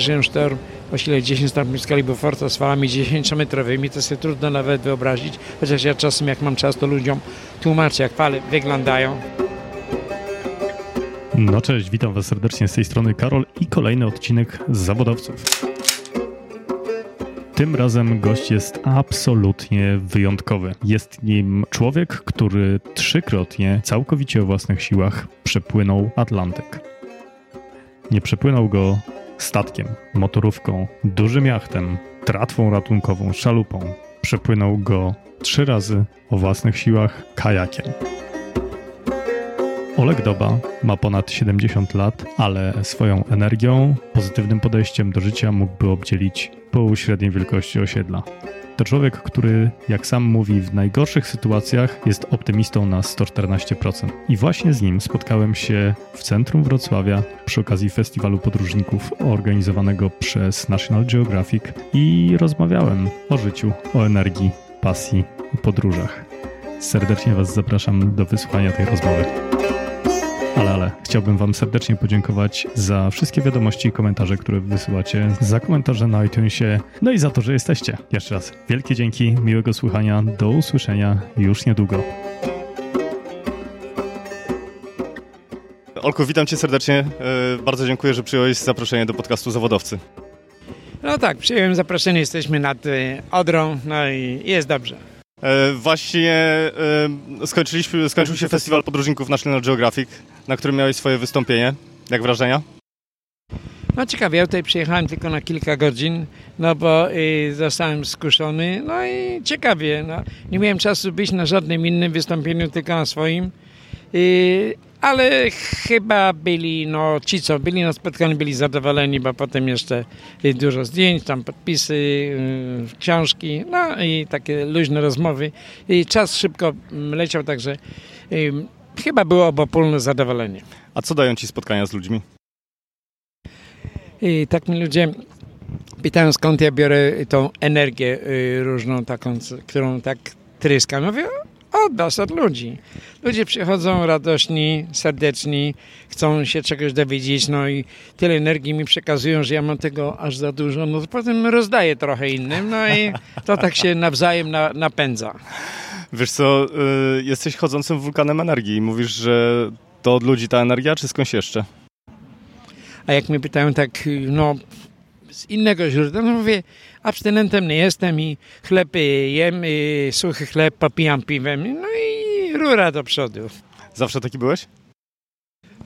sztorm o sile 10 stopni skali Beauforta z falami 10-metrowymi, to sobie trudno nawet wyobrazić, chociaż ja czasem jak mam czas, to ludziom tłumaczę, jak fale wyglądają. No cześć, witam Was serdecznie z tej strony Karol i kolejny odcinek z Zawodowców. Tym razem gość jest absolutnie wyjątkowy. Jest nim człowiek, który trzykrotnie całkowicie o własnych siłach przepłynął Atlantyk. Nie przepłynął go statkiem, motorówką, dużym jachtem, tratwą ratunkową, szalupą. Przepłynął go trzy razy o własnych siłach kajakiem. Oleg Doba ma ponad 70 lat, ale swoją energią, pozytywnym podejściem do życia mógłby obdzielić pół średniej wielkości osiedla. To człowiek, który, jak sam mówi, w najgorszych sytuacjach jest optymistą na 114%. I właśnie z nim spotkałem się w centrum Wrocławia przy okazji festiwalu podróżników organizowanego przez National Geographic i rozmawiałem o życiu, o energii, pasji i podróżach. Serdecznie Was zapraszam do wysłuchania tej rozmowy. Ale, ale chciałbym Wam serdecznie podziękować za wszystkie wiadomości i komentarze, które wysyłacie, za komentarze na iTunesie, no i za to, że jesteście. Jeszcze raz wielkie dzięki, miłego słuchania, do usłyszenia już niedługo. Olku, witam Cię serdecznie. E, bardzo dziękuję, że przyjąłeś zaproszenie do podcastu Zawodowcy. No tak, przyjąłem zaproszenie, jesteśmy nad y, Odrą, no i jest dobrze. E, właśnie e, skończyliśmy, skończył się festiwal podróżników National Geographic, na którym miałeś swoje wystąpienie. Jak wrażenia? No ciekawie, ja tutaj przyjechałem tylko na kilka godzin, no bo y, zostałem skuszony, no i ciekawie, no, nie miałem czasu być na żadnym innym wystąpieniu, tylko na swoim, ale chyba byli, no ci co byli na spotkaniu byli zadowoleni, bo potem jeszcze y, dużo zdjęć, tam podpisy, y, książki, no i takie luźne rozmowy i czas szybko mm, leciał, także y, chyba było obopólne zadowolenie. A co dają Ci spotkania z ludźmi? I tak mi ludzie pytają, skąd ja biorę tą energię y, różną taką, którą tak tryskam. Mówię, od was, od ludzi. Ludzie przychodzą radośni, serdeczni, chcą się czegoś dowiedzieć, no i tyle energii mi przekazują, że ja mam tego aż za dużo, no to potem rozdaję trochę innym, no i to tak się nawzajem na, napędza. Wiesz co, y, jesteś chodzącym wulkanem energii i mówisz, że to od ludzi ta energia, czy skądś jeszcze? A jak mnie pytają tak, y, no z innego źródła, no mówię, abstynentem nie jestem i chleb jem, y, suchy chleb popijam piwem, no i rura do przodu. Zawsze taki byłeś?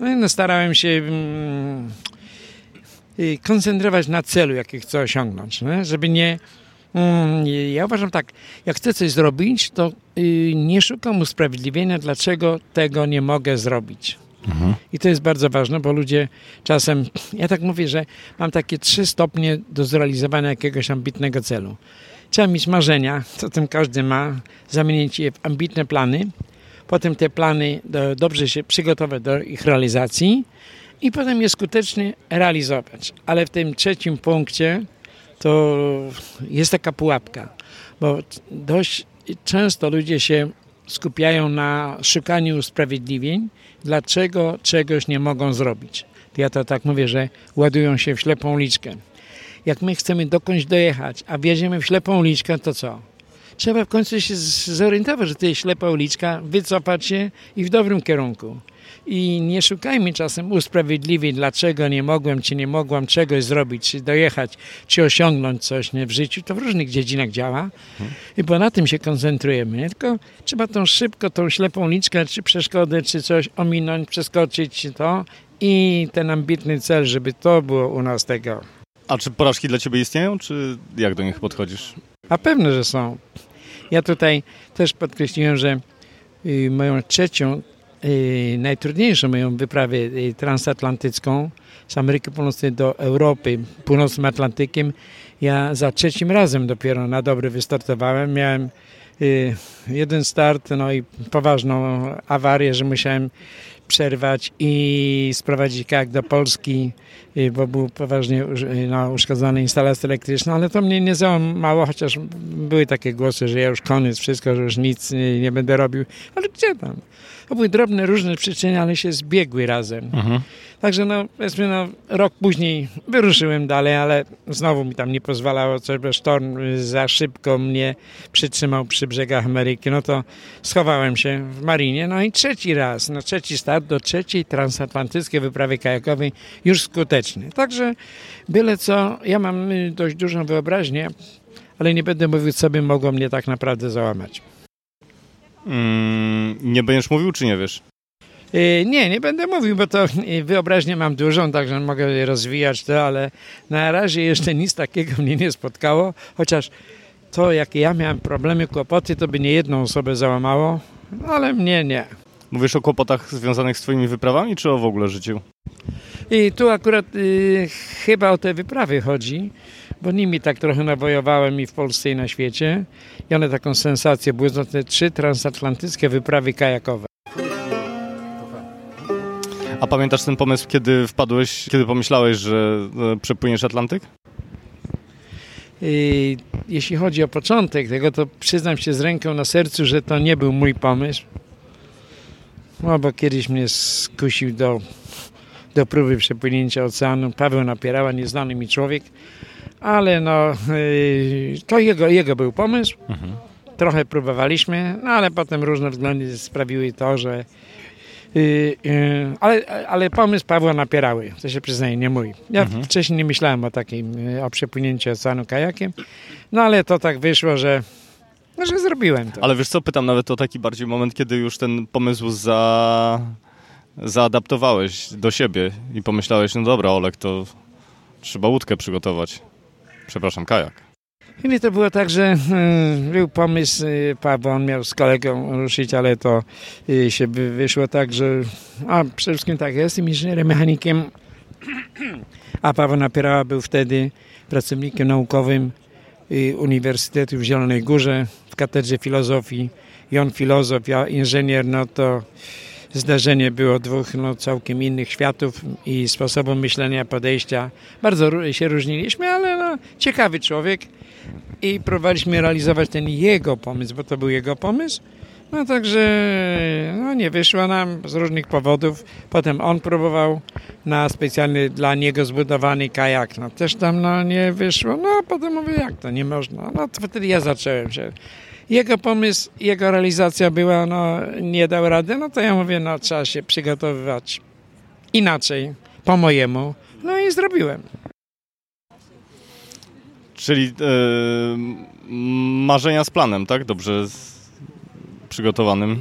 No i no, starałem się mm, y, koncentrować na celu, jaki chcę osiągnąć, nie? żeby nie... Mm, ja uważam tak, jak chcę coś zrobić, to y, nie szukam usprawiedliwienia, dlaczego tego nie mogę zrobić. I to jest bardzo ważne, bo ludzie czasem, ja tak mówię, że mam takie trzy stopnie do zrealizowania jakiegoś ambitnego celu. Trzeba mieć marzenia, co tym każdy ma, zamienić je w ambitne plany, potem te plany do, dobrze się przygotować do ich realizacji i potem je skutecznie realizować. Ale w tym trzecim punkcie to jest taka pułapka, bo dość często ludzie się skupiają na szukaniu usprawiedliwień, dlaczego czegoś nie mogą zrobić. Ja to tak mówię, że ładują się w ślepą liczkę. Jak my chcemy dokądś dojechać, a wjedziemy w ślepą liczkę, to co? Trzeba w końcu się zorientować, że to jest ślepa uliczka, wycofać się i w dobrym kierunku. I nie szukajmy czasem usprawiedliwień, dlaczego nie mogłem, czy nie mogłam czegoś zrobić, czy dojechać, czy osiągnąć coś nie, w życiu. To w różnych dziedzinach działa. I bo na tym się koncentrujemy. Nie? Tylko trzeba tą szybko, tą ślepą liczkę, czy przeszkodę, czy coś ominąć, przeskoczyć to i ten ambitny cel, żeby to było u nas tego. A czy porażki dla Ciebie istnieją, czy jak do nich podchodzisz? A pewne, że są. Ja tutaj też podkreśliłem, że y, moją trzecią, najtrudniejszą moją wyprawę y, transatlantycką z Ameryki Północnej do Europy, północnym Atlantykiem, ja za trzecim razem dopiero na dobre wystartowałem. Miałem y, jeden start, no i poważną awarię, że musiałem przerwać i sprowadzić kajak do Polski, bo był poważnie no, uszkodzony instalacja elektryczna, ale to mnie nie załamało, chociaż były takie głosy, że ja już koniec, wszystko, że już nic nie, nie będę robił, ale gdzie tam? To były drobne, różne przyczyny, ale się zbiegły razem. Mhm. Także no, powiedzmy, no, rok później wyruszyłem dalej, ale znowu mi tam nie pozwalało coś, bo sztorm za szybko mnie przytrzymał przy brzegach Ameryki. No to schowałem się w marinie. No i trzeci raz, no trzeci start do trzeciej transatlantyckiej wyprawy kajakowej już skuteczny. Także byle co, ja mam dość dużą wyobraźnię, ale nie będę mówił, co by mogło mnie tak naprawdę załamać. Mm, nie będziesz mówił, czy nie wiesz? Y, Nie, nie będę mówił, bo to y, wyobraźnię mam dużą, także mogę rozwijać to, ale na razie jeszcze nic takiego mnie nie spotkało, chociaż to, jakie ja miałem problemy, kłopoty, to by nie jedną osobę załamało, ale mnie nie. Mówisz o kłopotach związanych z twoimi wyprawami, czy o w ogóle życiu? I tu akurat y, chyba o te wyprawy chodzi, bo nimi tak trochę nawojowałem i w Polsce i na świecie. I one taką sensację budzą, te trzy transatlantyckie wyprawy kajakowe. A pamiętasz ten pomysł, kiedy wpadłeś, kiedy pomyślałeś, że e, przepłyniesz Atlantyk? I jeśli chodzi o początek tego, to przyznam się z ręką na sercu, że to nie był mój pomysł. No, bo kiedyś mnie skusił do, do próby przepłynięcia oceanu. Paweł Napierała, nieznany mi człowiek, ale no, yy, to jego, jego był pomysł. Trochę próbowaliśmy, no ale potem różne względy sprawiły to, że Yy, yy, ale, ale pomysł Pawła napierały, to się przyznaję, nie mój. Ja wcześniej nie myślałem o takim, yy, o przepłynięciu oceanu kajakiem, no ale to tak wyszło, że, no, że zrobiłem to. Ale wiesz co, pytam nawet o taki bardziej moment, kiedy już ten pomysł za... zaadaptowałeś do siebie i pomyślałeś, no dobra Olek, to trzeba łódkę przygotować. Przepraszam, kajak. I to było tak, że yy, był pomysł yy, Pawła, on miał z kolegą ruszyć, ale to yy, się wyszło tak, że a przede wszystkim tak, ja jestem inżynierem mechanikiem, a Paweł Napierała był wtedy pracownikiem naukowym Uniwersytetu w Zielonej Górze w katedrze filozofii i on filozof, ja inżynier, no to zdarzenie było dwóch no, całkiem innych światów i sposobu myślenia, podejścia. Bardzo się różniliśmy, ale no, ciekawy człowiek i próbowaliśmy realizować ten jego pomysł, bo to był jego pomysł. No także no, nie wyszło nam z różnych powodów. Potem on próbował na specjalny dla niego zbudowany kajak. No też tam no, nie wyszło. No potem mówię, jak to nie można. No to wtedy ja zacząłem się. Jego pomysł, jego realizacja była, no nie dał rady, no to ja mówię, no trzeba się przygotowywać inaczej, po mojemu. No i zrobiłem. Czyli e, marzenia z planem, tak? Dobrze z... przygotowanym.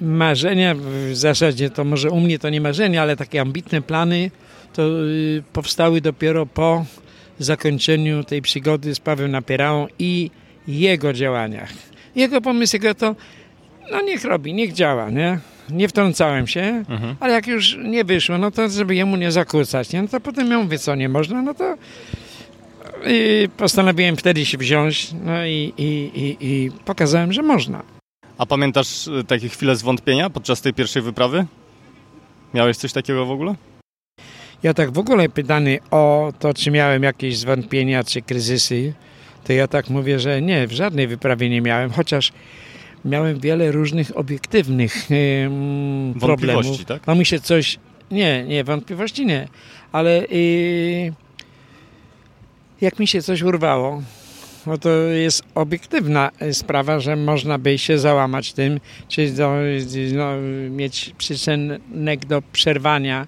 Marzenia w zasadzie to może u mnie to nie marzenia, ale takie ambitne plany to y, powstały dopiero po zakończeniu tej przygody z Pawłem Napierałą i jego działaniach. Jego pomysł, jego to, no niech robi, niech działa, nie? Nie wtrącałem się, Mhm. ale jak już nie wyszło, no to żeby jemu nie zakłócać, nie? No to potem ja mówię, co nie można, no to y, postanowiłem wtedy się wziąć, no i, i, i, i pokazałem, że można. A pamiętasz e, takie chwile zwątpienia podczas tej pierwszej wyprawy? Miałeś coś takiego w ogóle? Ja tak w ogóle pytany o to, czy miałem jakieś zwątpienia, czy kryzysy, to ja tak mówię, że nie, w żadnej wyprawie nie miałem, chociaż miałem wiele różnych obiektywnych em, problemów. Wątpliwości, tak? Bo mi się coś... Nie, nie, wątpliwości nie, ale y, jak mi się coś urwało, no to jest obiektywna y, sprawa, że można by się załamać tym, czy do, no, mieć przyczynek do przerwania,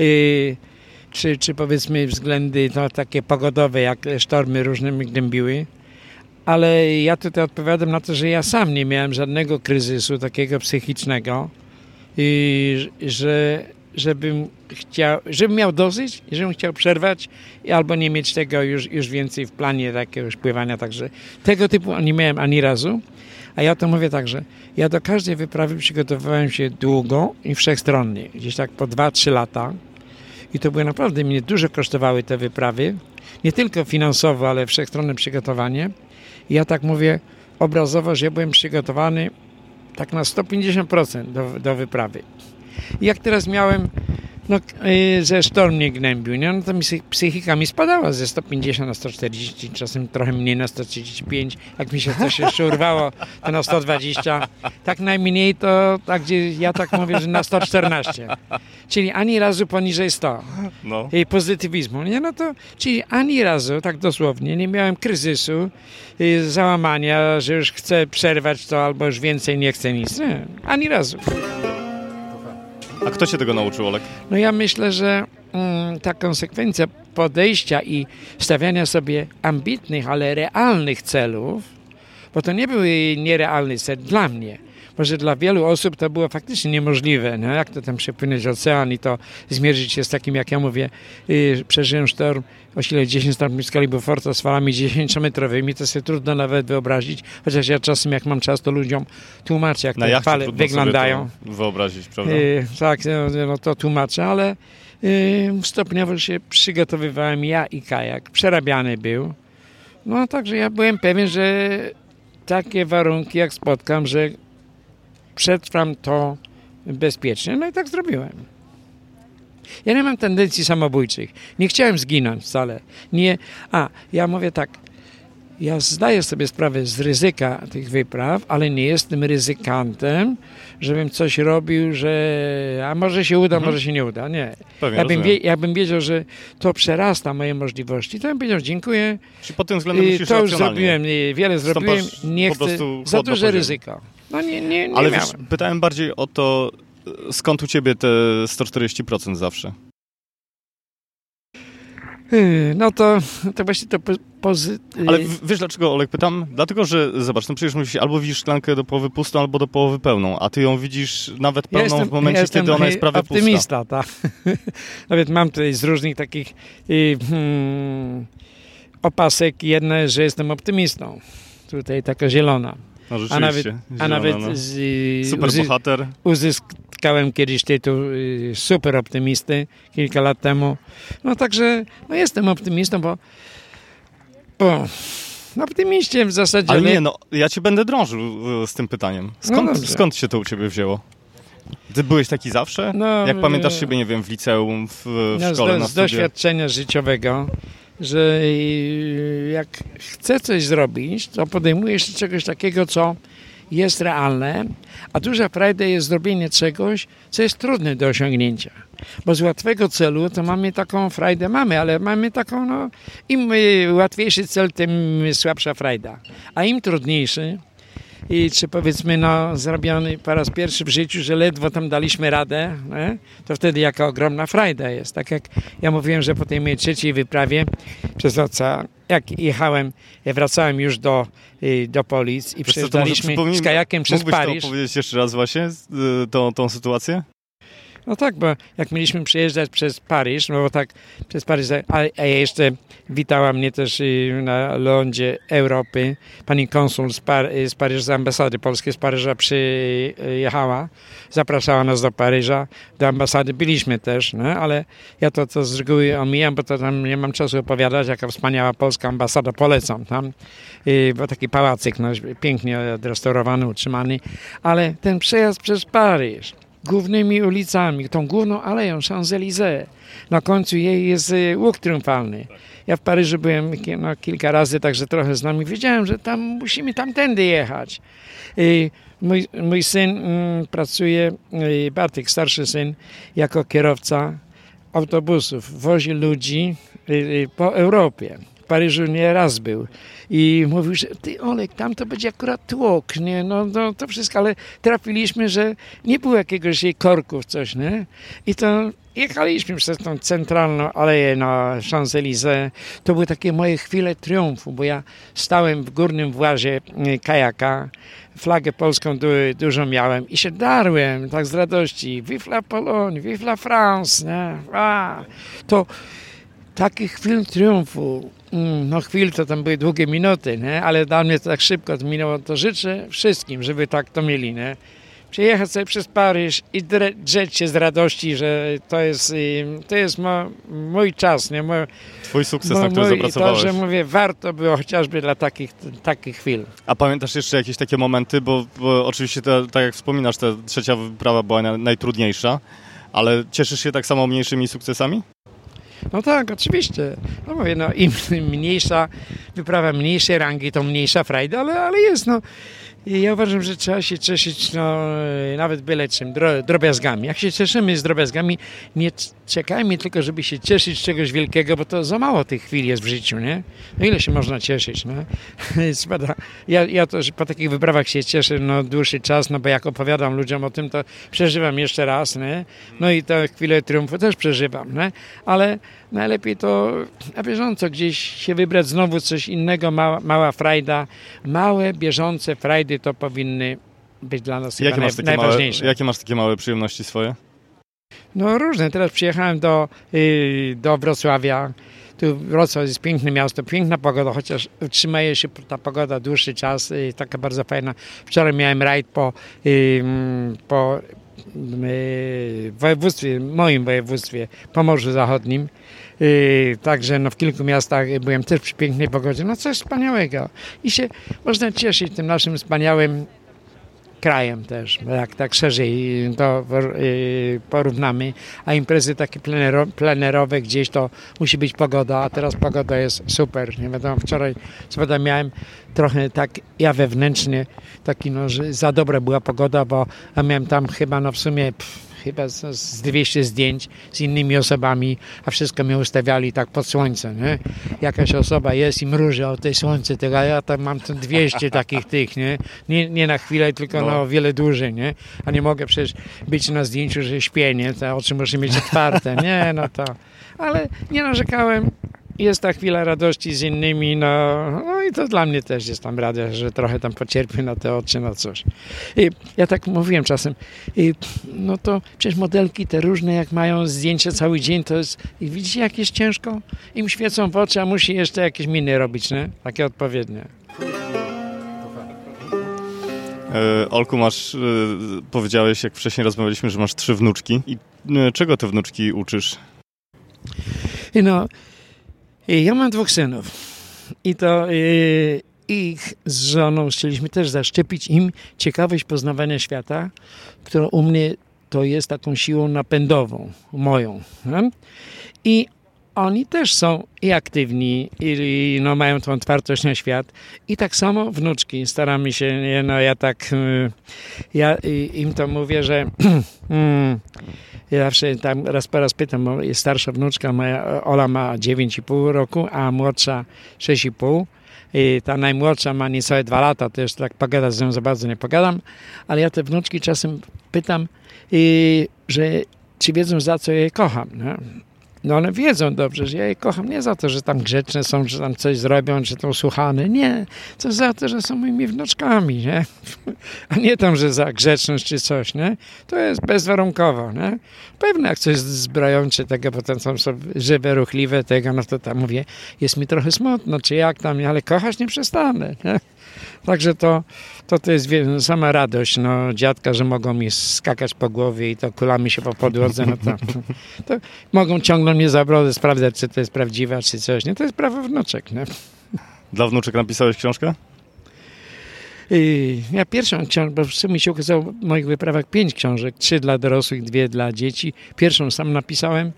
y, czy, czy powiedzmy względy no, takie pogodowe, jak sztormy różne mnie gnębiły. Ale ja tutaj odpowiadam na to, że ja sam nie miałem żadnego kryzysu takiego psychicznego, i że żebym chciał, żebym miał dosyć, i żebym chciał przerwać albo nie mieć tego już, już więcej w planie takiegoś pływania, także tego typu nie miałem ani razu. A ja to mówię tak, że ja do każdej wyprawy przygotowywałem się długo i wszechstronnie, gdzieś tak po 2-3 lata. I to były naprawdę mnie dużo kosztowały te wyprawy, nie tylko finansowo, ale wszechstronne przygotowanie. I ja tak mówię obrazowo, że ja byłem przygotowany tak na 150% do, do wyprawy. I jak teraz miałem no, y, że sztorm mnie gnębił, nie? no to mi psy- psychika mi spadała ze 150 na 140, czasem trochę mniej na 135. Jak mi się coś jeszcze urwało, to na 120. Tak najmniej to, tak gdzie ja tak mówię, że na 114. Czyli ani razu poniżej 100 No. i pozytywizmu. Nie? No to, czyli ani razu, tak dosłownie, nie miałem kryzysu, y, załamania, że już chcę przerwać to albo już więcej nie chcę nic. Nie, ani razu. A kto cię tego nauczył, Olek? No ja myślę, że mm, ta konsekwencja podejścia i stawiania sobie ambitnych, ale realnych celów, bo to nie był nierealny cel dla mnie. Może dla wielu osób to było faktycznie niemożliwe. No, jak to tam przepłynąć ocean i to zmierzyć się z takim, jak ja mówię, yy, przeżyłem sztorm o sile 10 stopni w skali Beauforta z falami 10-metrowymi, to sobie trudno nawet wyobrazić, chociaż ja czasem jak mam czas, to ludziom tłumaczę, jak Na te fale wyglądają. wyobrazić, prawda? Yy, tak, no, no to tłumaczę, ale yy, stopniowo się przygotowywałem ja i kajak. Przerabiany był. No także ja byłem pewien, że takie warunki jak spotkam, że przetrwam to bezpiecznie. No i tak zrobiłem. Ja nie mam tendencji samobójczych. Nie chciałem zginąć wcale. Nie. A, ja mówię tak. Ja zdaję sobie sprawę z ryzyka tych wypraw, ale nie jestem ryzykantem, żebym coś robił, że a może się uda, Mhm. może się nie uda. Nie. Pewnie, Jakbym, wie, jakbym wiedział, że to przerasta moje możliwości, to bym powiedział dziękuję. Czyli pod tym względem myślisz to już zrobiłem, wiele zrobiłem, nie chcę. Za duże ryzyko. No nie, nie, nie Ale wiesz, pytałem bardziej o to, skąd u ciebie te 140% zawsze? Yy, No to, to właśnie to po, pozy... Ale yy, wiesz dlaczego, Olek, pytam? Dlatego, że zobacz, no przecież mówisz, albo widzisz szklankę do połowy pustą, albo do połowy pełną, a ty ją widzisz nawet pełną w momencie, jestem kiedy ona jest prawie pusta. optymista, tak. Nawet mam tutaj z różnych takich yy, hmm, opasek jedne, że jestem optymistą. Tutaj taka zielona. No A nawet, a nawet no. z, yy, Super uzys- bohater. uzyskałem kiedyś tytuł yy, super optymisty kilka lat temu. No także no jestem optymistą, bo, bo no, optymiście w zasadzie. Ale le- nie, no, ja cię będę drążył e, z tym pytaniem. Skąd, dobrze. skąd się to u ciebie wzięło? Ty byłeś taki zawsze? No, Jak pamiętasz siebie, nie wiem, w liceum, w, w no, szkole, z, na z doświadczenia życiowego, że yy, jak chcę coś zrobić, to podejmuję się czegoś takiego, co jest realne, a duża frajda jest zrobienie czegoś, co jest trudne do osiągnięcia. Bo z łatwego celu to mamy taką frajdę, mamy, ale mamy taką, no, im y, łatwiejszy cel, tym słabsza frajda. A im trudniejszy, i czy powiedzmy no, zrobiony po raz pierwszy w życiu, że ledwo tam daliśmy radę, nie? to wtedy jaka ogromna frajda jest. Tak jak ja mówiłem, że po tej mojej trzeciej wyprawie przez ocean, jak jechałem, ja wracałem już do, y, do Polic i przejeżdżaliśmy z kajakiem przez Mógłbyś Paryż. to powiedzieć jeszcze raz właśnie, y, tą, tą sytuację? No tak, bo jak mieliśmy przejeżdżać przez Paryż, no bo tak przez Paryż, a, jeszcze witała mnie też na lądzie Europy. Pani konsul z, Par- z Paryża, z ambasady polskiej z Paryża przyjechała, zapraszała nas do Paryża, do ambasady. Byliśmy też, no, ale ja to, to z reguły omijam, bo to tam nie mam czasu opowiadać, jaka wspaniała polska ambasada, polecam tam, y, bo taki pałacyk, no, pięknie odrestaurowany, utrzymany, ale ten przejazd przez Paryż, głównymi ulicami, tą główną aleją Champs-Élysées. Na końcu jej jest y, łuk triumfalny. Ja w Paryżu byłem no, kilka razy, także trochę z nami wiedziałem, że tam musimy tamtędy jechać. Y, Mój, mój syn mm, pracuje, y, Bartek, starszy syn, jako kierowca autobusów. Wozi ludzi y, y, po Europie. Paryżu nie raz był. I mówił, że ty Olek, tam to będzie akurat tłok, nie? No, no to wszystko, ale trafiliśmy, że nie było jakiegoś jej korków, coś, nie? I to jechaliśmy przez tą centralną aleję na Champs-Élysées. To były takie moje chwile triumfu, bo ja stałem w górnym włazie y, kajaka, flagę polską du, dużo miałem i się darłem tak z radości. Vive la Pologne, vive la France, nie? A, to takich chwil triumfu, no chwil to tam były długie minuty, nie? ale dla mnie to tak szybko to minęło, to życzę wszystkim, żeby tak to mieli, nie? Przejechać sobie przez Paryż i drzeć się z radości, że to jest, y, to jest mo, mój czas, nie? Mo, Twój sukces, mo, na który mój, to, zapracowałeś. że mówię, warto było chociażby dla takich, takich chwil. A pamiętasz jeszcze jakieś takie momenty, bo, bo oczywiście, te, tak jak wspominasz, ta trzecia wyprawa była na, najtrudniejsza, Ale cieszysz się tak samo mniejszymi sukcesami? No tak, oczywiście. No mówię, no im mniejsza wyprawa mniejszej rangi, to mniejsza frajda, ale, ale jest, no. I ja uważam, że trzeba się cieszyć no, nawet byle czym, dro, drobiazgami. Jak się cieszymy z drobiazgami, nie czekajmy tylko, żeby się cieszyć z czegoś wielkiego, bo to za mało tych chwil jest w życiu, nie? No ile się można cieszyć, no? ja, ja to po takich wyprawach się cieszę no, dłuższy czas, no bo jak opowiadam ludziom o tym, to przeżywam jeszcze raz, nie? No i tę chwilę triumfu też przeżywam, nie? Ale najlepiej to na bieżąco gdzieś się wybrać znowu coś innego, mała, mała frajda. Małe, bieżące frajdy to powinny być dla nas jakie naj, najważniejsze. Małe, jakie masz takie małe przyjemności swoje? No różne. Teraz przyjechałem do, yy, do Wrocławia. Tu Wrocław jest piękne miasto, piękna pogoda, chociaż utrzymuje się ta pogoda dłuższy czas, yy, taka bardzo fajna. Wczoraj miałem rajd po, yy, po yy, województwie, moim województwie, Pomorzu Zachodnim. Yy, także no, w kilku miastach byłem też przy pięknej pogodzie. No coś wspaniałego. I się można cieszyć tym naszym wspaniałym krajem też, jak tak szerzej to y, porównamy, a imprezy takie plenerowe gdzieś to musi być pogoda, a teraz pogoda jest super, nie wiadomo, wczoraj co miałem trochę tak ja wewnętrznie taki no, że za dobra była pogoda, bo ja miałem tam chyba no w sumie pff, chyba z, z 200 zdjęć z innymi osobami, a wszystko mi ustawiali tak pod słońce, nie? Jakaś osoba jest i mruży o tej słońce, tego, a ja tam mam 200 takich tych, nie? nie? Nie na chwilę, tylko no. na o wiele dłużej, nie? A nie mogę przecież być na zdjęciu, że śpię, nie? Te oczy muszę mieć otwarte, nie? No to... Ale nie narzekałem, jest ta chwila radości z innymi, no, no i to dla mnie też jest tam radość, że trochę tam pocierpię na te oczy, no coś. I ja tak mówiłem czasem, i, no to przecież modelki te różne, jak mają zdjęcia cały dzień, to jest, i widzicie jak jest ciężko? Im świecą w oczy, a musi jeszcze jakieś miny robić, nie? Takie odpowiednie. E, Olku, masz, e, powiedziałeś, jak wcześniej rozmawialiśmy, że masz trzy wnuczki. I e, czego te wnuczki uczysz? No, ja mam dwóch synów i to y, ich z żoną chcieliśmy też zaszczepić im ciekawość poznawania świata, która u mnie to jest taką siłą napędową, moją. I oni też są i aktywni, i no, mają tą otwartość na świat. I tak samo wnuczki. Staramy się, no ja tak, y, ja im to mówię, że mm, ja zawsze tam raz po raz pytam, starsza wnuczka, moja Ola ma 9,5 roku, a młodsza 6,5. I ta najmłodsza ma niecałe dwa lata, to już tak pogadać z nią za bardzo nie pogadam, ale ja te wnuczki czasem pytam, i, że czy wiedzą za co je kocham. Nie? No one wiedzą dobrze, że ja je kocham nie za to, że tam grzeczne są, że tam coś zrobią, że są słuchane. Nie, to za to, że są moimi wnuczkami, nie? A nie tam, że za grzeczność czy coś, nie? To jest bezwarunkowo, nie? Pewne jak coś zbrojące tego, potem są żywe, ruchliwe tego, no to tam mówię, jest mi trochę smutno, czy jak tam, ale kochać nie przestanę, nie? Także to, to, to jest sama radość no, dziadka, że mogą mi skakać po głowie i to kulami się po podłodze. No to, to mogą ciągnąć mnie za brodę, sprawdzać, czy to jest prawdziwe, czy coś. Nie, to jest prawo wnuczek. Nie? Dla wnuczek napisałeś książkę? Ja pierwszą książkę, bo w sumie się okazało w moich wyprawach pięć książek, trzy dla dorosłych, dwie dla dzieci. Pierwszą sam napisałem,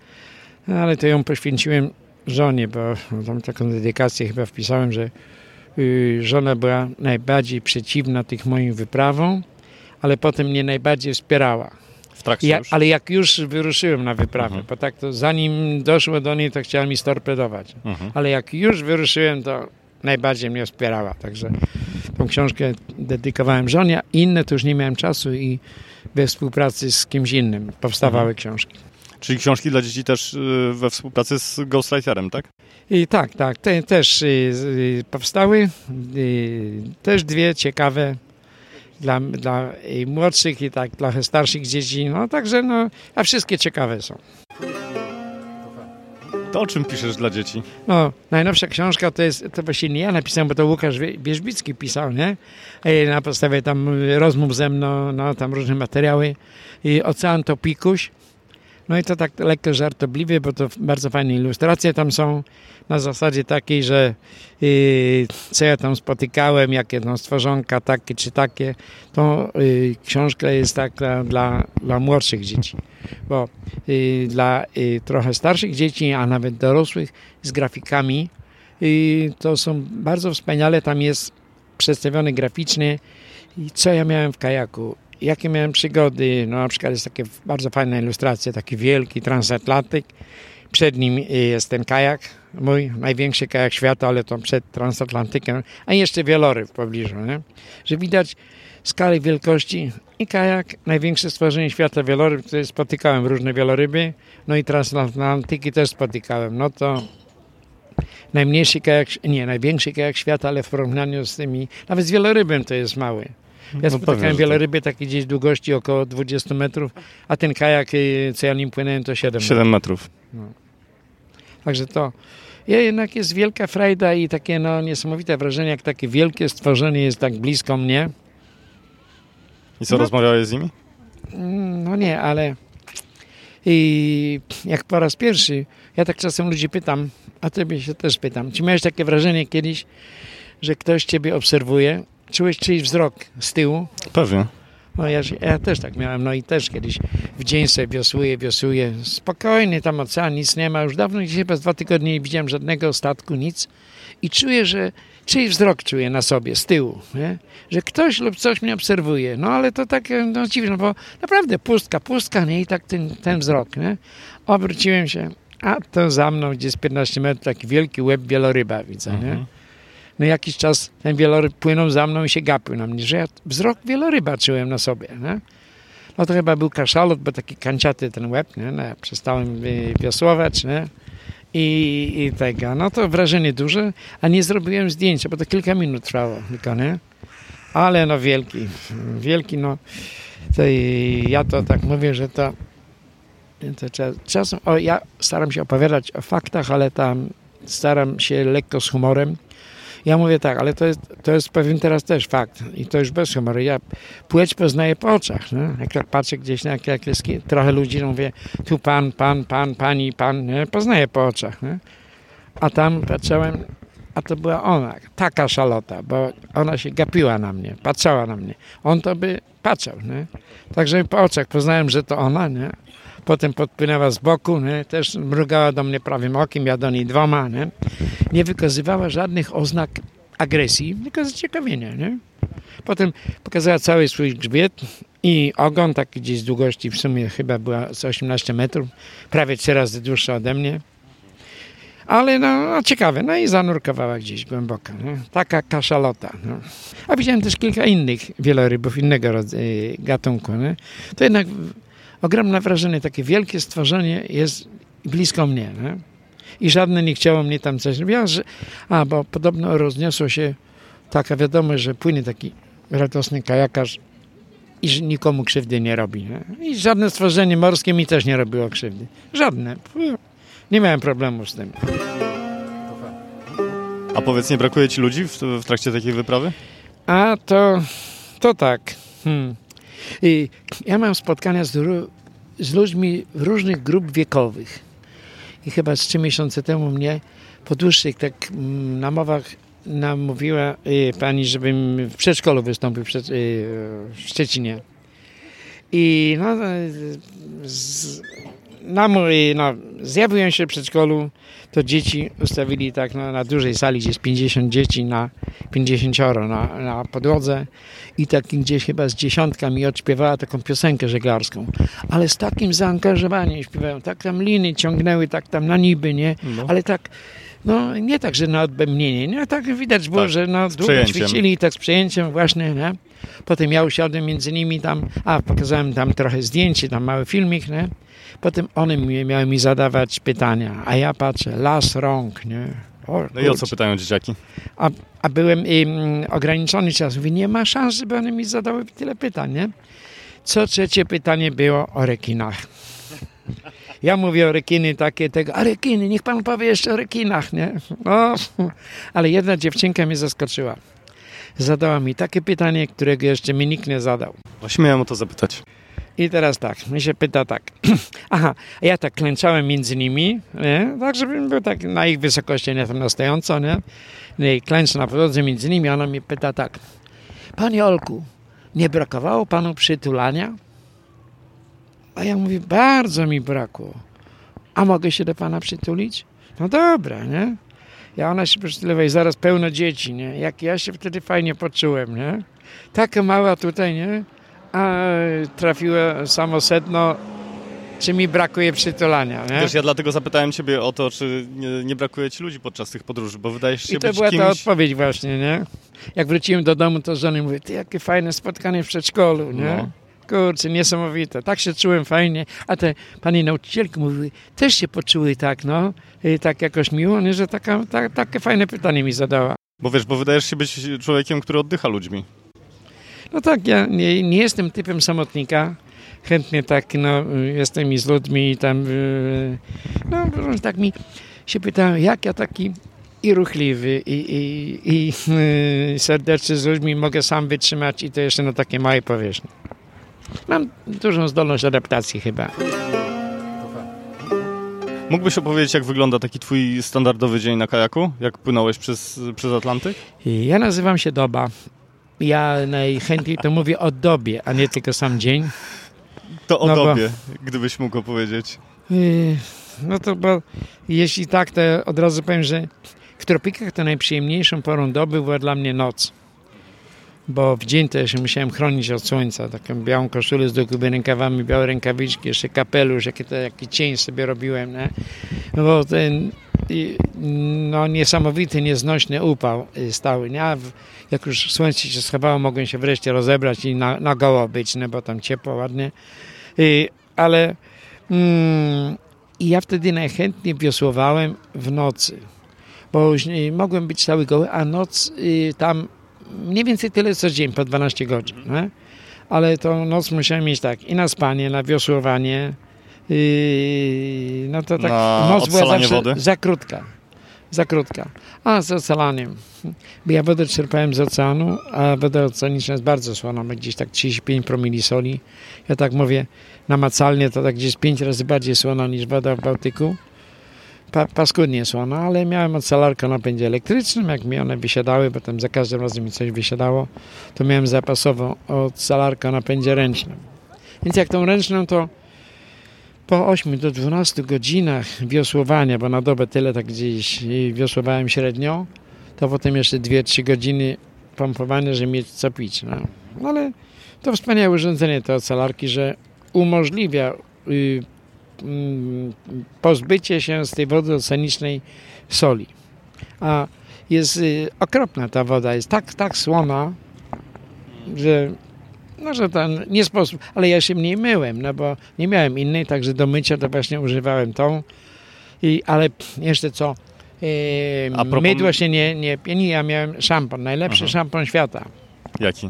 ale to ją poświęciłem żonie, bo tam taką dedykację chyba wpisałem, że żona była najbardziej przeciwna tych moim wyprawom, ale potem mnie najbardziej wspierała. Ja, ale jak już wyruszyłem na wyprawę, mhm. bo tak to zanim doszło do niej, to chciała mi storpedować. Mhm. Ale jak już wyruszyłem, to najbardziej mnie wspierała. Także tą książkę dedykowałem żonie, inne to już nie miałem czasu i we współpracy z kimś innym powstawały mhm. książki. Czyli książki dla dzieci też y, we współpracy z Ghostwriterem, tak? I tak, tak. Te, też y, y, powstały. Też dwie ciekawe dla, dla młodszych i tak trochę starszych dzieci. No także, no, a wszystkie ciekawe są. To o czym piszesz dla dzieci? No, najnowsza książka to jest, to właśnie nie ja napisałem, bo to Łukasz Wierzbicki pisał, nie? Na podstawie tam rozmów ze mną, no tam różne materiały. I Ocean to pikuś, No i to tak lekko żartobliwie, bo to bardzo fajne ilustracje tam są na zasadzie takiej, że yy, co ja tam spotykałem, jakie tam stworzonka takie czy takie, to yy, książka jest taka dla, dla młodszych dzieci, bo yy, dla y, trochę starszych dzieci, a nawet dorosłych z grafikami, y, to są bardzo wspaniale, tam jest przedstawione graficznie, co ja miałem w kajaku jakie miałem przygody. No na przykład jest takie bardzo fajna ilustracja, taki wielki transatlantyk. Przed nim jest ten kajak, mój największy kajak świata, ale to przed transatlantykiem, a jeszcze wieloryb w pobliżu, nie? że widać skalę wielkości i kajak, największe stworzenie świata wieloryb, które spotykałem, różne wieloryby, no i transatlantyki też spotykałem, no to najmniejszy kajak, nie, największy kajak świata, ale w porównaniu z tymi, nawet z wielorybem to jest mały. Ja No spotykałem pewnie, że wieloryby takie gdzieś długości około 20 metrów, a ten kajak, y, co ja nim płynąłem, to 7 metrów. 7 metrów. Także to ja jednak jest wielka frajda i takie no, niesamowite wrażenie, jak takie wielkie stworzenie jest tak blisko mnie. I co, No. rozmawiałeś z nimi? Mm, No nie, ale i jak po raz pierwszy, ja tak czasem ludzi pytam, a tobie się też pytam, czy miałeś takie wrażenie kiedyś, że ktoś ciebie obserwuje, czułeś czyjś wzrok z tyłu? Pewnie. No ja, ja też tak miałem, no i też kiedyś w dzień sobie wiosłuję, wiosłuję, spokojnie, tam ocean, nic nie ma, już dawno, dzisiaj chyba z dwa tygodnie nie widziałem żadnego statku, nic i czuję, że czyjś wzrok czuję na sobie, z tyłu, nie? że ktoś lub coś mnie obserwuje, no ale to takie, no dziwne, no bo naprawdę pustka, pustka, nie, i tak ten, ten wzrok, nie? Obróciłem się, a to za mną gdzieś 15 metrów taki wielki łeb wieloryba widzę, nie? No jakiś czas ten wieloryb płynął za mną i się gapił na mnie, że ja wzrok wieloryba czułem na sobie, nie? No to chyba był kaszalot, bo taki kanciaty ten łeb, nie? No, ja przestałem y, wiosłować, nie? I, I tego, no to wrażenie duże, a nie zrobiłem zdjęcia, bo to kilka minut trwało tylko, nie? Ale no wielki, wielki, no to ja to tak mówię, że to, to czas, czasem, o, ja staram się opowiadać o faktach, ale tam staram się lekko z humorem. Ja mówię tak, ale to jest, to jest pewien teraz też fakt i to już bez humoru. Ja płeć poznaję po oczach. Nie? Jak tak patrzę gdzieś na jak, jak jest ki- trochę ludzi, no mówię tu pan, pan, pan, pani, pan, nie? poznaję po oczach. Nie? A tam patrzyłem, a to była ona, taka szalota, bo ona się gapiła na mnie, patrzała na mnie. On to by patrzał, nie? Także po oczach poznałem, że to ona, nie? Potem podpłynęła z boku, nie? też mrugała do mnie prawym okiem, ja do niej dwoma, nie? Nie wykazywała żadnych oznak agresji, tylko zaciekawienia, nie? Potem pokazała cały swój grzbiet i ogon, taki gdzieś z długości w sumie chyba była z 18 metrów, prawie trzy razy dłuższa ode mnie. Ale no, no ciekawe, no i zanurkowała gdzieś głęboko. Nie? Taka kaszalota. No. A widziałem też kilka innych wielorybów innego rodzaju, gatunku. To jednak ogromne wrażenie, takie wielkie stworzenie jest blisko mnie. Nie? I żadne nie chciało mnie tam coś. Ja, że, a, bo podobno rozniosło się taka wiadomość, że płynie taki radosny kajakarz i że nikomu krzywdy nie robi. Nie? I żadne stworzenie morskie mi też nie robiło krzywdy. Żadne. Nie miałem problemu z tym. A powiedz, nie brakuje ci ludzi w, w trakcie takiej wyprawy? A to, to tak. Hmm. I ja mam spotkania z, z ludźmi różnych grup wiekowych. I chyba z trzy miesiące temu mnie po dłuższych tak mm, namowach namówiła y, pani, żebym w przedszkolu wystąpił przed, y, w Szczecinie. I no, y, z, namu- y, no, zjawiłem się w przedszkolu, to dzieci ustawili tak no, na dużej sali, gdzie jest 50 dzieci na 50 na, na podłodze i tak gdzieś chyba z dziesiątka mi odśpiewała taką piosenkę żeglarską, ale z takim zaangażowaniem śpiewają, tak tam liny ciągnęły, tak tam na niby, nie? No. Ale tak, no nie tak, że na odbębnienie, nie? Tak widać było, Tak, że no długo ćwiczyli, tak z przejęciem właśnie, nie? Potem ja usiadłem między nimi tam, a pokazałem tam trochę zdjęć, tam mały filmik, nie? Potem one mi, miały mi zadawać pytania, a ja patrzę, las rąk, nie? O, No i o co pytają dzieciaki? A, a byłem im, ograniczony czas. Mówię, nie ma szans, żeby one mi zadały tyle pytań, nie? Co trzecie pytanie było o rekinach. Ja mówię o rekiny takie, tego, a rekiny, niech pan powie jeszcze o rekinach, nie? No, ale jedna dziewczynka mnie zaskoczyła. Zadała mi takie pytanie, którego jeszcze mi nikt nie zadał. Właśnie miałem o to zapytać. I teraz tak, mnie się pyta tak. Aha, ja tak klęczałem między nimi, nie? tak żebym był tak na ich wysokości, nie tam stojąco, nie? No I klęczę na podłodze między nimi, ona mnie pyta tak. Panie Olku, nie brakowało panu przytulania? A ja mówię, bardzo mi brakło. A mogę się do pana przytulić? No dobra, nie? Ja ona się przytuliła i zaraz pełno dzieci, nie? Jak ja się wtedy fajnie poczułem, nie? Taka mała tutaj, nie? A trafiła samo sedno, czy mi brakuje przytulania, nie? Też ja dlatego zapytałem ciebie o to, czy nie, nie brakuje ci ludzi podczas tych podróży, bo wydajesz się I to być była kimś... ta odpowiedź właśnie, nie? Jak wróciłem do domu, to żony mówię, ty jakie fajne spotkanie w przedszkolu, nie? No. Kurczę, niesamowite. Tak się czułem fajnie. A te pani nauczycielki mówiły, też się poczuły tak, no, i tak jakoś miło, nie? że taka, ta, takie fajne pytanie mi zadała. Bo wiesz, bo wydajesz się być człowiekiem, który oddycha ludźmi. No tak, ja nie, nie jestem typem samotnika. Chętnie tak, no, jestem i z ludźmi i tam, yy, no, tak mi się pytają, jak ja taki i ruchliwy, i, i, i yy, serdeczny z ludźmi mogę sam wytrzymać i to jeszcze na takiej małej powierzchni. Mam dużą zdolność adaptacji chyba. Mógłbyś opowiedzieć, jak wygląda taki twój standardowy dzień na kajaku? Jak płynąłeś przez, przez Atlantyk? Ja nazywam się Doba. Ja najchętniej to mówię o dobie, a nie tylko sam dzień. To o No bo- tobie, gdybyś mógł opowiedzieć. Yy, No to bo jeśli tak, to od razu powiem, że w tropikach to najprzyjemniejszą porą doby była dla mnie noc. Bo w dzień to ja się musiałem chronić od słońca. Taką białą koszulę z długowymi rękawami, białe rękawiczki, jeszcze kapelusz, jaki, to, jaki cień sobie robiłem. Nie? No bo ten i, no, niesamowity, nieznośny upał y, stały. Nie? A w, jak już słońce się schowało, mogłem się wreszcie rozebrać i na, na goło być, nie? bo tam ciepło, ładnie. Y, ale mm, i ja wtedy najchętniej wiosłowałem w nocy, bo już nie, mogłem być cały goły, a noc y, tam mniej więcej tyle co dzień, po 12 godzin. Ale tą noc musiałem mieć tak i na spanie, na wiosłowanie. Yy, no to tak, Na noc była zawsze wody? za krótka. Za krótka. A z ocalaniem. Bo ja wodę czerpałem z oceanu, a woda oceaniczna jest bardzo słona, ma gdzieś tak 35 promili soli. Ja tak mówię namacalnie, to tak gdzieś 5 razy bardziej słona niż woda w Bałtyku. Pa, paskudnie słona, ale miałem ocalarkę o napędzie elektrycznym, jak mi one wysiadały, bo tam za każdym razem mi coś wysiadało, to miałem zapasową ocalarkę o napędzie ręcznym. Więc jak tą ręczną, to po 8 do 12 godzinach wiosłowania, bo na dobę tyle tak gdzieś y, wiosłowałem średnio, to potem jeszcze 2-3 godziny pompowania, żeby mieć co pić. No. No ale to wspaniałe urządzenie te ocalarki, że umożliwia y, mm, pozbycie się z tej wody oceanicznej soli. A jest y, okropna ta woda, jest tak, tak słona, że no, że ten nie sposób, ale ja się mniej myłem, no bo nie miałem innej, także do mycia to właśnie używałem tą. I, ale jeszcze co, e, A propos- mydło się nie, nie pieni, ja miałem szampon, najlepszy Aha. szampon świata. Jaki?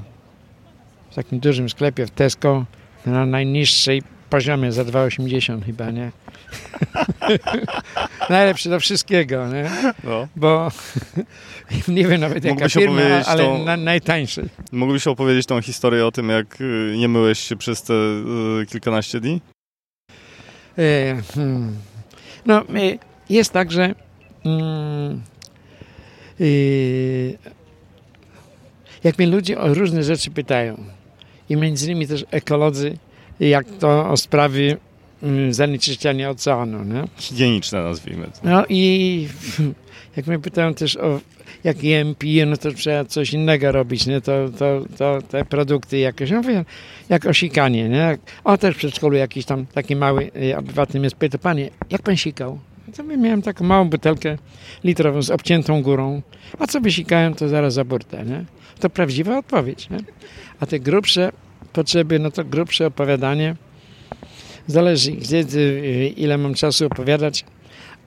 W takim dużym sklepie w Tesco na najniższej poziomie za 2,80 chyba, nie? Najlepszy do wszystkiego, nie? No. Bo nie wiem nawet jaka Mógłbyś firma, ale tą- na, najtańszy. Mógłbyś opowiedzieć tą historię o tym, jak y, nie myłeś się przez te y, kilkanaście dni? E, hmm. No, e, jest tak, że mm, e, jak mnie ludzie o różne rzeczy pytają i między innymi też ekolodzy, jak to o sprawy mm, zanieczyszczenia oceanu, nie? Higieniczne nazwijmy to. No i jak mnie pytają też o jak jem, piję, no to trzeba coś innego robić, nie? To, to, to te produkty jakieś, no mówię, jak osikanie, nie? O, też w przedszkolu jakiś tam taki mały y, obywatel mnie spytał, panie, jak pan sikał? No To ja miałem taką małą butelkę litrową z obciętą górą, a co wysikałem, to zaraz za burtę, nie? To prawdziwa odpowiedź, nie? A te grubsze potrzeby, no to grubsze opowiadanie, zależy gdzie, y, ile mam czasu opowiadać,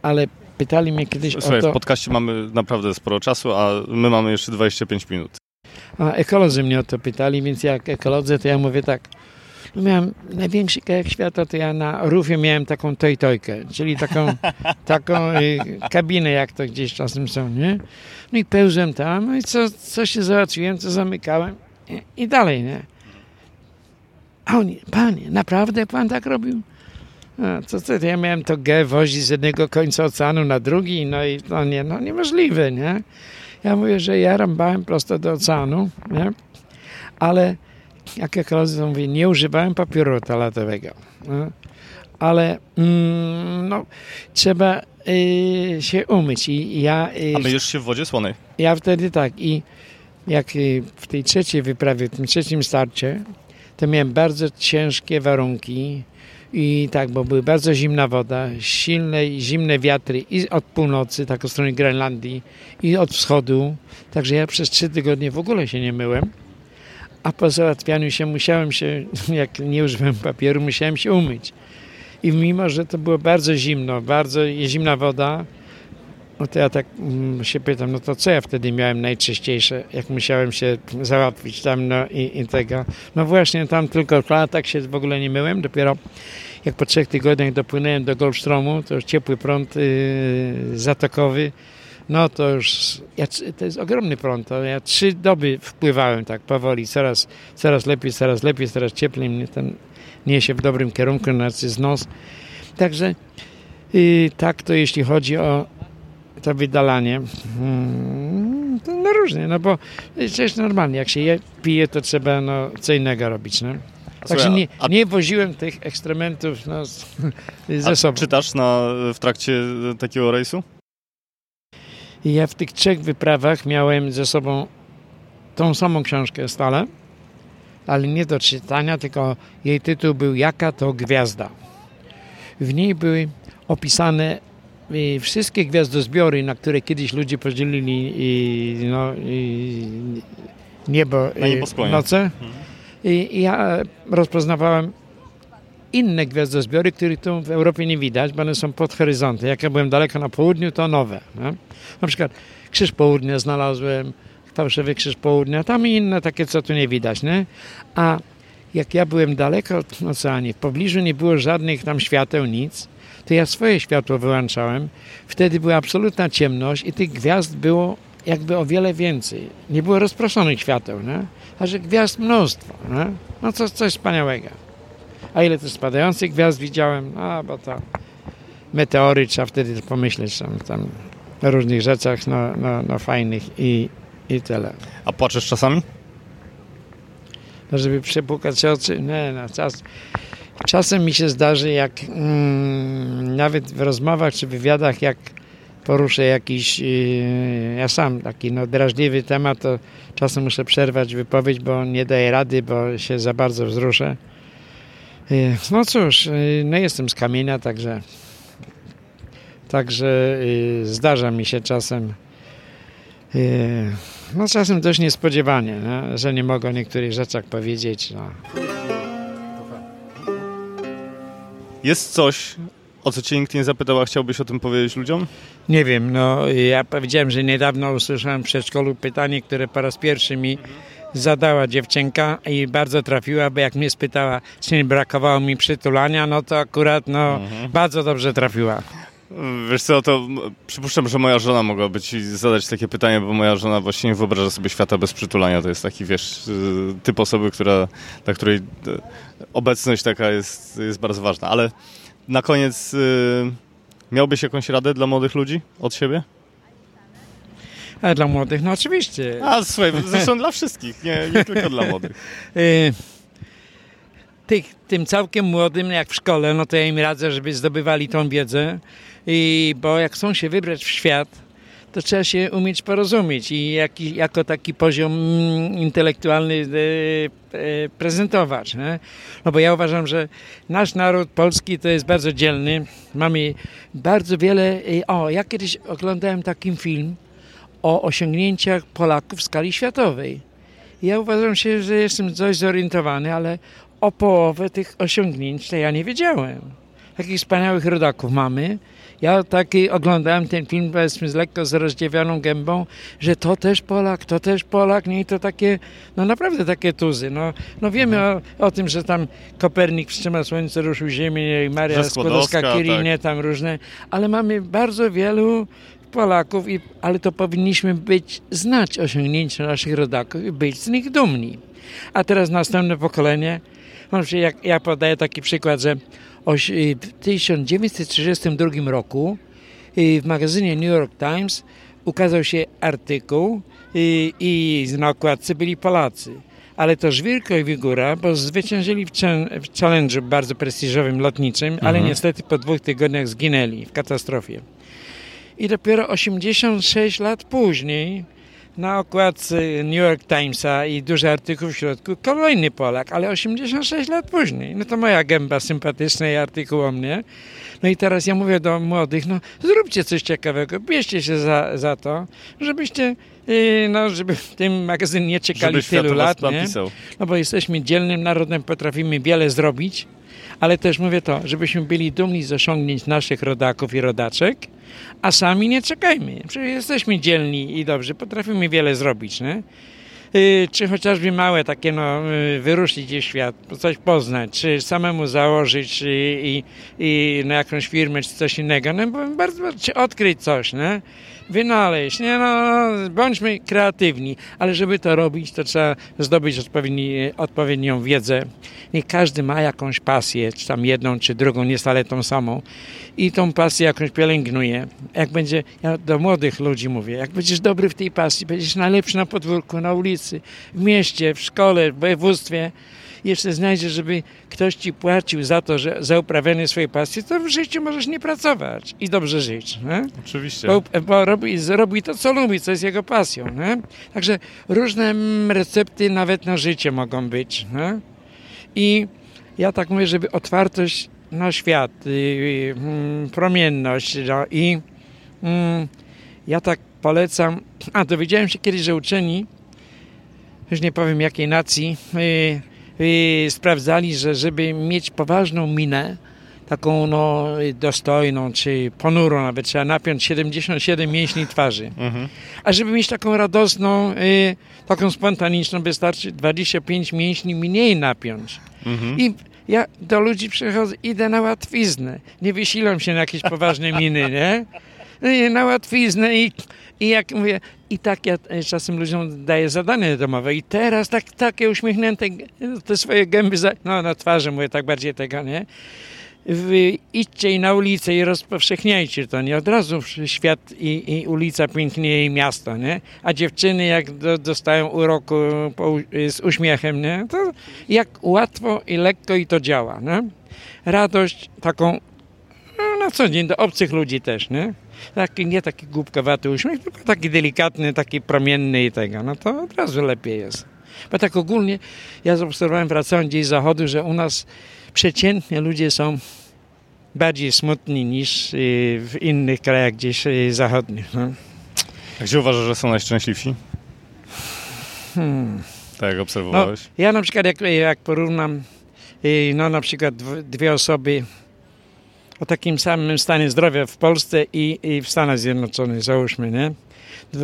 ale pytali mnie kiedyś Słuchaj, o w to, podcaście mamy naprawdę sporo czasu, a my mamy jeszcze 25 minut. a ekolodzy mnie o to pytali, więc jak ekolodzy, to ja mówię tak, no miałem największy kajak świata, to ja na rufie miałem taką tojtojkę, czyli taką, taką y, kabinę, jak to gdzieś czasem są, nie? No i pełzłem tam, no i co, co się załatwiłem, co zamykałem i, i dalej, nie? A oni, panie, naprawdę pan tak robił? A, co, co, ja miałem to G wozić z jednego końca oceanu na drugi, no i no nie, no niemożliwe, nie? Ja mówię, że ja rąbałem prosto do oceanu, nie? Ale jak ja koledzy mówię, nie używałem papieru toaletowego. No? Ale mm, no, trzeba y, się umyć i ja... Y, A myjesz się w wodzie słonej? Ja wtedy tak i jak y, w tej trzeciej wyprawie, w tym trzecim starcie, to miałem bardzo ciężkie warunki i tak, bo były bardzo zimna woda, silne zimne wiatry i od północy, tak od strony Grenlandii i od wschodu, także ja przez trzy tygodnie w ogóle się nie myłem, a po załatwianiu się musiałem się, jak nie używałem papieru, musiałem się umyć. I mimo, że to było bardzo zimno, bardzo zimna woda, no to ja tak mm, się pytam, no to co ja wtedy miałem najczyściejsze, jak musiałem się załatwić tam no i, i tego. No właśnie tam tylko tak się w ogóle nie myłem, dopiero jak po trzech tygodniach dopłynąłem do Golfstromu, to już ciepły prąd yy, zatokowy, no to już, ja, to jest ogromny prąd, to ja trzy doby wpływałem tak powoli, coraz, coraz lepiej, coraz lepiej, coraz cieplej mnie ten niesie w dobrym kierunku, z nos. Także yy, tak to jeśli chodzi o to wydalanie. Hmm, to no różnie, no bo przecież normalnie, jak się je, pije, to trzeba no, co innego robić, no. Także nie, nie woziłem tych ekstrementów no, ze a sobą. czytasz na, w trakcie takiego rejsu? Ja w tych trzech wyprawach miałem ze sobą tą samą książkę stale, ale nie do czytania, tylko jej tytuł był Jaka to gwiazda. W niej były opisane i wszystkie gwiazdozbiory, na które kiedyś ludzie podzielili i, no, i niebo, na noce, mhm. I, ja rozpoznawałem inne gwiazdozbiory, których tu w Europie nie widać, bo one są pod horyzontem. Jak ja byłem daleko na południu, to nowe. Na przykład Krzyż Południa znalazłem, fałszywy Krzyż Południa, tam i inne takie, co tu nie widać. Nie? A jak ja byłem daleko od oceanie, w pobliżu nie było żadnych tam świateł, nic, to ja swoje światło wyłączałem. Wtedy była absolutna ciemność i tych gwiazd było jakby o wiele więcej. Nie było rozproszonych świateł, nie? a że gwiazd mnóstwo. Nie? No coś, coś wspaniałego. A ile też spadających gwiazd widziałem? A, bo to meteory, trzeba wtedy pomyśleć tam, tam o różnych rzeczach, no, no, no fajnych i, i tyle. A płaczesz czasami? No, żeby przepukać oczy, nie, no, czas, czasem mi się zdarzy, jak mm, nawet w rozmowach czy wywiadach, jak poruszę jakiś, yy, ja sam taki no, drażliwy temat, to czasem muszę przerwać wypowiedź, bo nie daję rady, bo się za bardzo wzruszę. Yy, no cóż, yy, no jestem z kamienia, także także yy, zdarza mi się czasem yy, no czasem dość niespodziewanie, no, że nie mogę o niektórych rzeczach powiedzieć. No. Jest coś, o co cię nikt nie zapytał, a chciałbyś o tym powiedzieć ludziom? Nie wiem, no ja powiedziałem, że niedawno usłyszałem w przedszkolu pytanie, które po raz pierwszy mi zadała dziewczynka i bardzo trafiła, bo jak mnie spytała, czy nie brakowało mi przytulania, no to akurat no mhm. bardzo dobrze trafiła. Wiesz co, to przypuszczam, że moja żona mogłaby ci zadać takie pytanie, bo moja żona właśnie nie wyobraża sobie świata bez przytulania. To jest taki, wiesz, y, typ osoby, która, dla której y, obecność taka jest, jest bardzo ważna. Ale na koniec yy, miałbyś jakąś radę dla młodych ludzi od siebie? A dla młodych, no oczywiście. A słuchaj, zresztą dla wszystkich, nie, nie tylko dla młodych. Tych, tym całkiem młodym, jak w szkole, no to ja im radzę, żeby zdobywali tą wiedzę, i, bo jak chcą się wybrać w świat, to trzeba się umieć porozumieć i jako taki poziom mm, intelektualny e, e, prezentować. Nie? No bo ja uważam, że nasz naród polski to jest bardzo dzielny. Mamy bardzo wiele... E, o, ja kiedyś oglądałem taki film o osiągnięciach Polaków w skali światowej. Ja uważam się, że jestem dość zorientowany, ale o połowę tych osiągnięć to ja nie wiedziałem. Takich wspaniałych rodaków mamy, ja taki oglądałem ten film powiedzmy z lekko zrozdziewioną gębą, że to też Polak, to też Polak, nie i to takie, no naprawdę takie tuzy. No, no wiemy o, o tym, że tam Kopernik wstrzymał Słońce, ruszył Ziemię i Maria Skłodowska-Curie, nie tam różne, ale mamy bardzo wielu Polaków, i, ale to powinniśmy być, znać osiągnięcia naszych rodaków i być z nich dumni. A teraz następne pokolenie Może jak, ja podaję taki przykład, że y, w 1932 roku y, w magazynie New York Times ukazał się artykuł y, i na okładce byli Polacy. Ale to Żwirko i Wigura, bo zwyciężyli w, w challenge'u bardzo prestiżowym lotniczym, ale Mhm. niestety po dwóch tygodniach zginęli w katastrofie. I dopiero 86 lat później na okładce New York Timesa i duży artykuł w środku kolejny Polak, ale 86 lat później. No to moja gęba sympatyczna i artykuł o mnie. No i teraz ja mówię do młodych, no zróbcie coś ciekawego, bierzcie się za, za to, żebyście, yy, no żeby w tym magazynie nie czekali Żeby tylu lat, nie? napisał. No bo jesteśmy dzielnym narodem, potrafimy wiele zrobić, ale też mówię to, żebyśmy byli dumni z osiągnięć naszych rodaków i rodaczek, a sami nie czekajmy. Przecież jesteśmy dzielni i dobrzy, potrafimy wiele zrobić, nie? Y, Czy chociażby małe takie, no, y, wyruszyć gdzieś świat, coś poznać, czy samemu założyć y, i, i na jakąś firmę, czy coś innego, no bo bardzo, czy odkryć coś, nie? Wynaleźć, nie no, bądźmy kreatywni, ale żeby to robić, to trzeba zdobyć odpowiedni, odpowiednią wiedzę. Nie każdy ma jakąś pasję, czy tam jedną, czy drugą, nie stale tą samą i tą pasję jakąś pielęgnuje. Jak będzie, ja do młodych ludzi mówię, jak będziesz dobry w tej pasji, będziesz najlepszy na podwórku, na ulicy, w mieście, w szkole, w województwie, jeszcze znajdziesz, żeby ktoś ci płacił za to, że za uprawianie swojej pasji, to w życiu możesz nie pracować i dobrze żyć. Nie? Oczywiście. Bo, bo robi, zrobi to, co lubi, co jest jego pasją. Nie? Także różne mm, recepty nawet na życie mogą być. Nie? I ja tak mówię, żeby otwartość na świat, y, mm, promienność no, i mm, ja tak polecam, a dowiedziałem się kiedyś, że uczeni, już nie powiem jakiej nacji, y, y, sprawdzali, że żeby mieć poważną minę, taką no, dostojną czy ponurą nawet, trzeba napiąć 77 mięśni twarzy. Mhm. A żeby mieć taką radosną, y, taką spontaniczną, wystarczy 25 mięśni mniej napiąć. Mhm. I ja do ludzi przychodzę, idę na łatwiznę. Nie wysilam się na jakieś poważne miny, nie? No Na łatwiznę i, i jak mówię, i tak ja czasem ludziom daję zadanie domowe i teraz tak, takie uśmiechnięte te swoje gęby, za, no na twarzy mówię tak bardziej tego, nie? Wy idźcie i na ulicę i rozpowszechniajcie to, nie? Od razu świat i, i ulica pięknieje i miasto, nie? A dziewczyny jak do, dostają uroku po, z uśmiechem, nie? To jak łatwo i lekko i to działa, nie? Radość taką na co dzień do obcych ludzi też, nie? Taki, nie taki głupkowaty uśmiech, tylko taki delikatny, taki promienny i tego, no to od razu lepiej jest. Bo tak ogólnie ja zaobserwowałem wracając gdzieś z zachodu, że u nas przeciętnie ludzie są bardziej smutni niż y, w innych krajach gdzieś y, zachodnich. No. A gdzie uważasz, że są najszczęśliwsi? Hmm. Tak jak obserwowałeś? Ja na przykład jak, jak porównam y, no na przykład dw- dwie osoby o takim samym stanie zdrowia w Polsce i, i w Stanach Zjednoczonych, załóżmy, nie?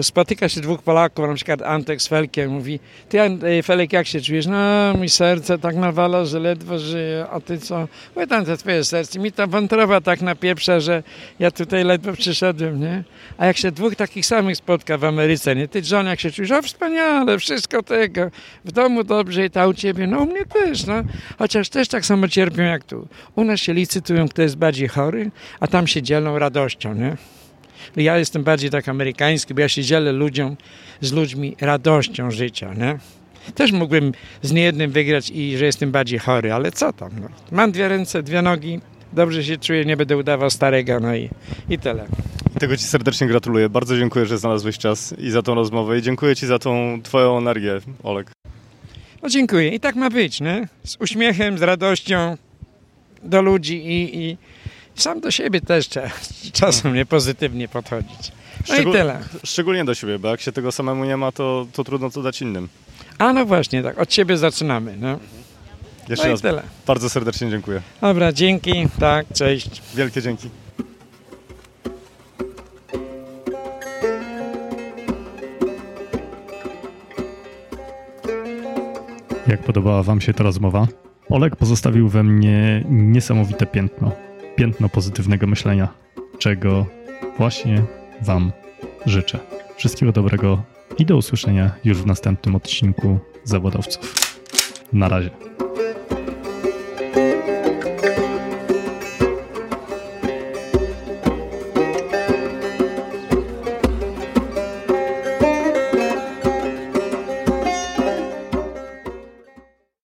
Spotyka się dwóch Polaków, na przykład Antek z Felkiem, mówi, ty y, Felek, jak się czujesz? No, mi serce tak nawala, że ledwo żyje, a ty co? Mówię, tam to twoje serce, mi ta wątroba tak napieprza, że ja tutaj ledwo przyszedłem, nie? A jak się dwóch takich samych spotka w Ameryce, nie? Ty, John, jak się czujesz? O, wspaniale, wszystko tego. W domu dobrze i ta u ciebie? No, u mnie też, no. Chociaż też tak samo cierpią jak tu. U nas się licytują, kto jest bardziej chory, a tam się dzielą radością, nie? Ja jestem bardziej tak amerykański, bo ja się dzielę ludziom, z ludźmi radością życia, nie? Też mógłbym z niejednym wygrać i że jestem bardziej chory, ale co tam, no. Mam dwie ręce, dwie nogi, dobrze się czuję, nie będę udawał starego, no i, i tyle. Tego Ci serdecznie gratuluję. Bardzo dziękuję, że znalazłeś czas i za tą rozmowę i dziękuję Ci za tą Twoją energię, Olek. No dziękuję. I tak ma być, nie? Z uśmiechem, z radością do ludzi i, i sam do siebie też trzeba czasem nie pozytywnie podchodzić. No Szczegól- i tyle. Szczególnie do siebie, bo jak się tego samemu nie ma, to, to trudno to dać innym. A no właśnie, tak, od siebie zaczynamy, no. Jeszcze No i raz tyle. bardzo serdecznie dziękuję. Dobra, dzięki, tak, cześć. Wielkie dzięki. Jak podobała Wam się ta rozmowa? Olek pozostawił we mnie niesamowite piętno. Piętno pozytywnego myślenia, czego właśnie Wam życzę. Wszystkiego dobrego i do usłyszenia już w następnym odcinku Zawodowców. Na razie.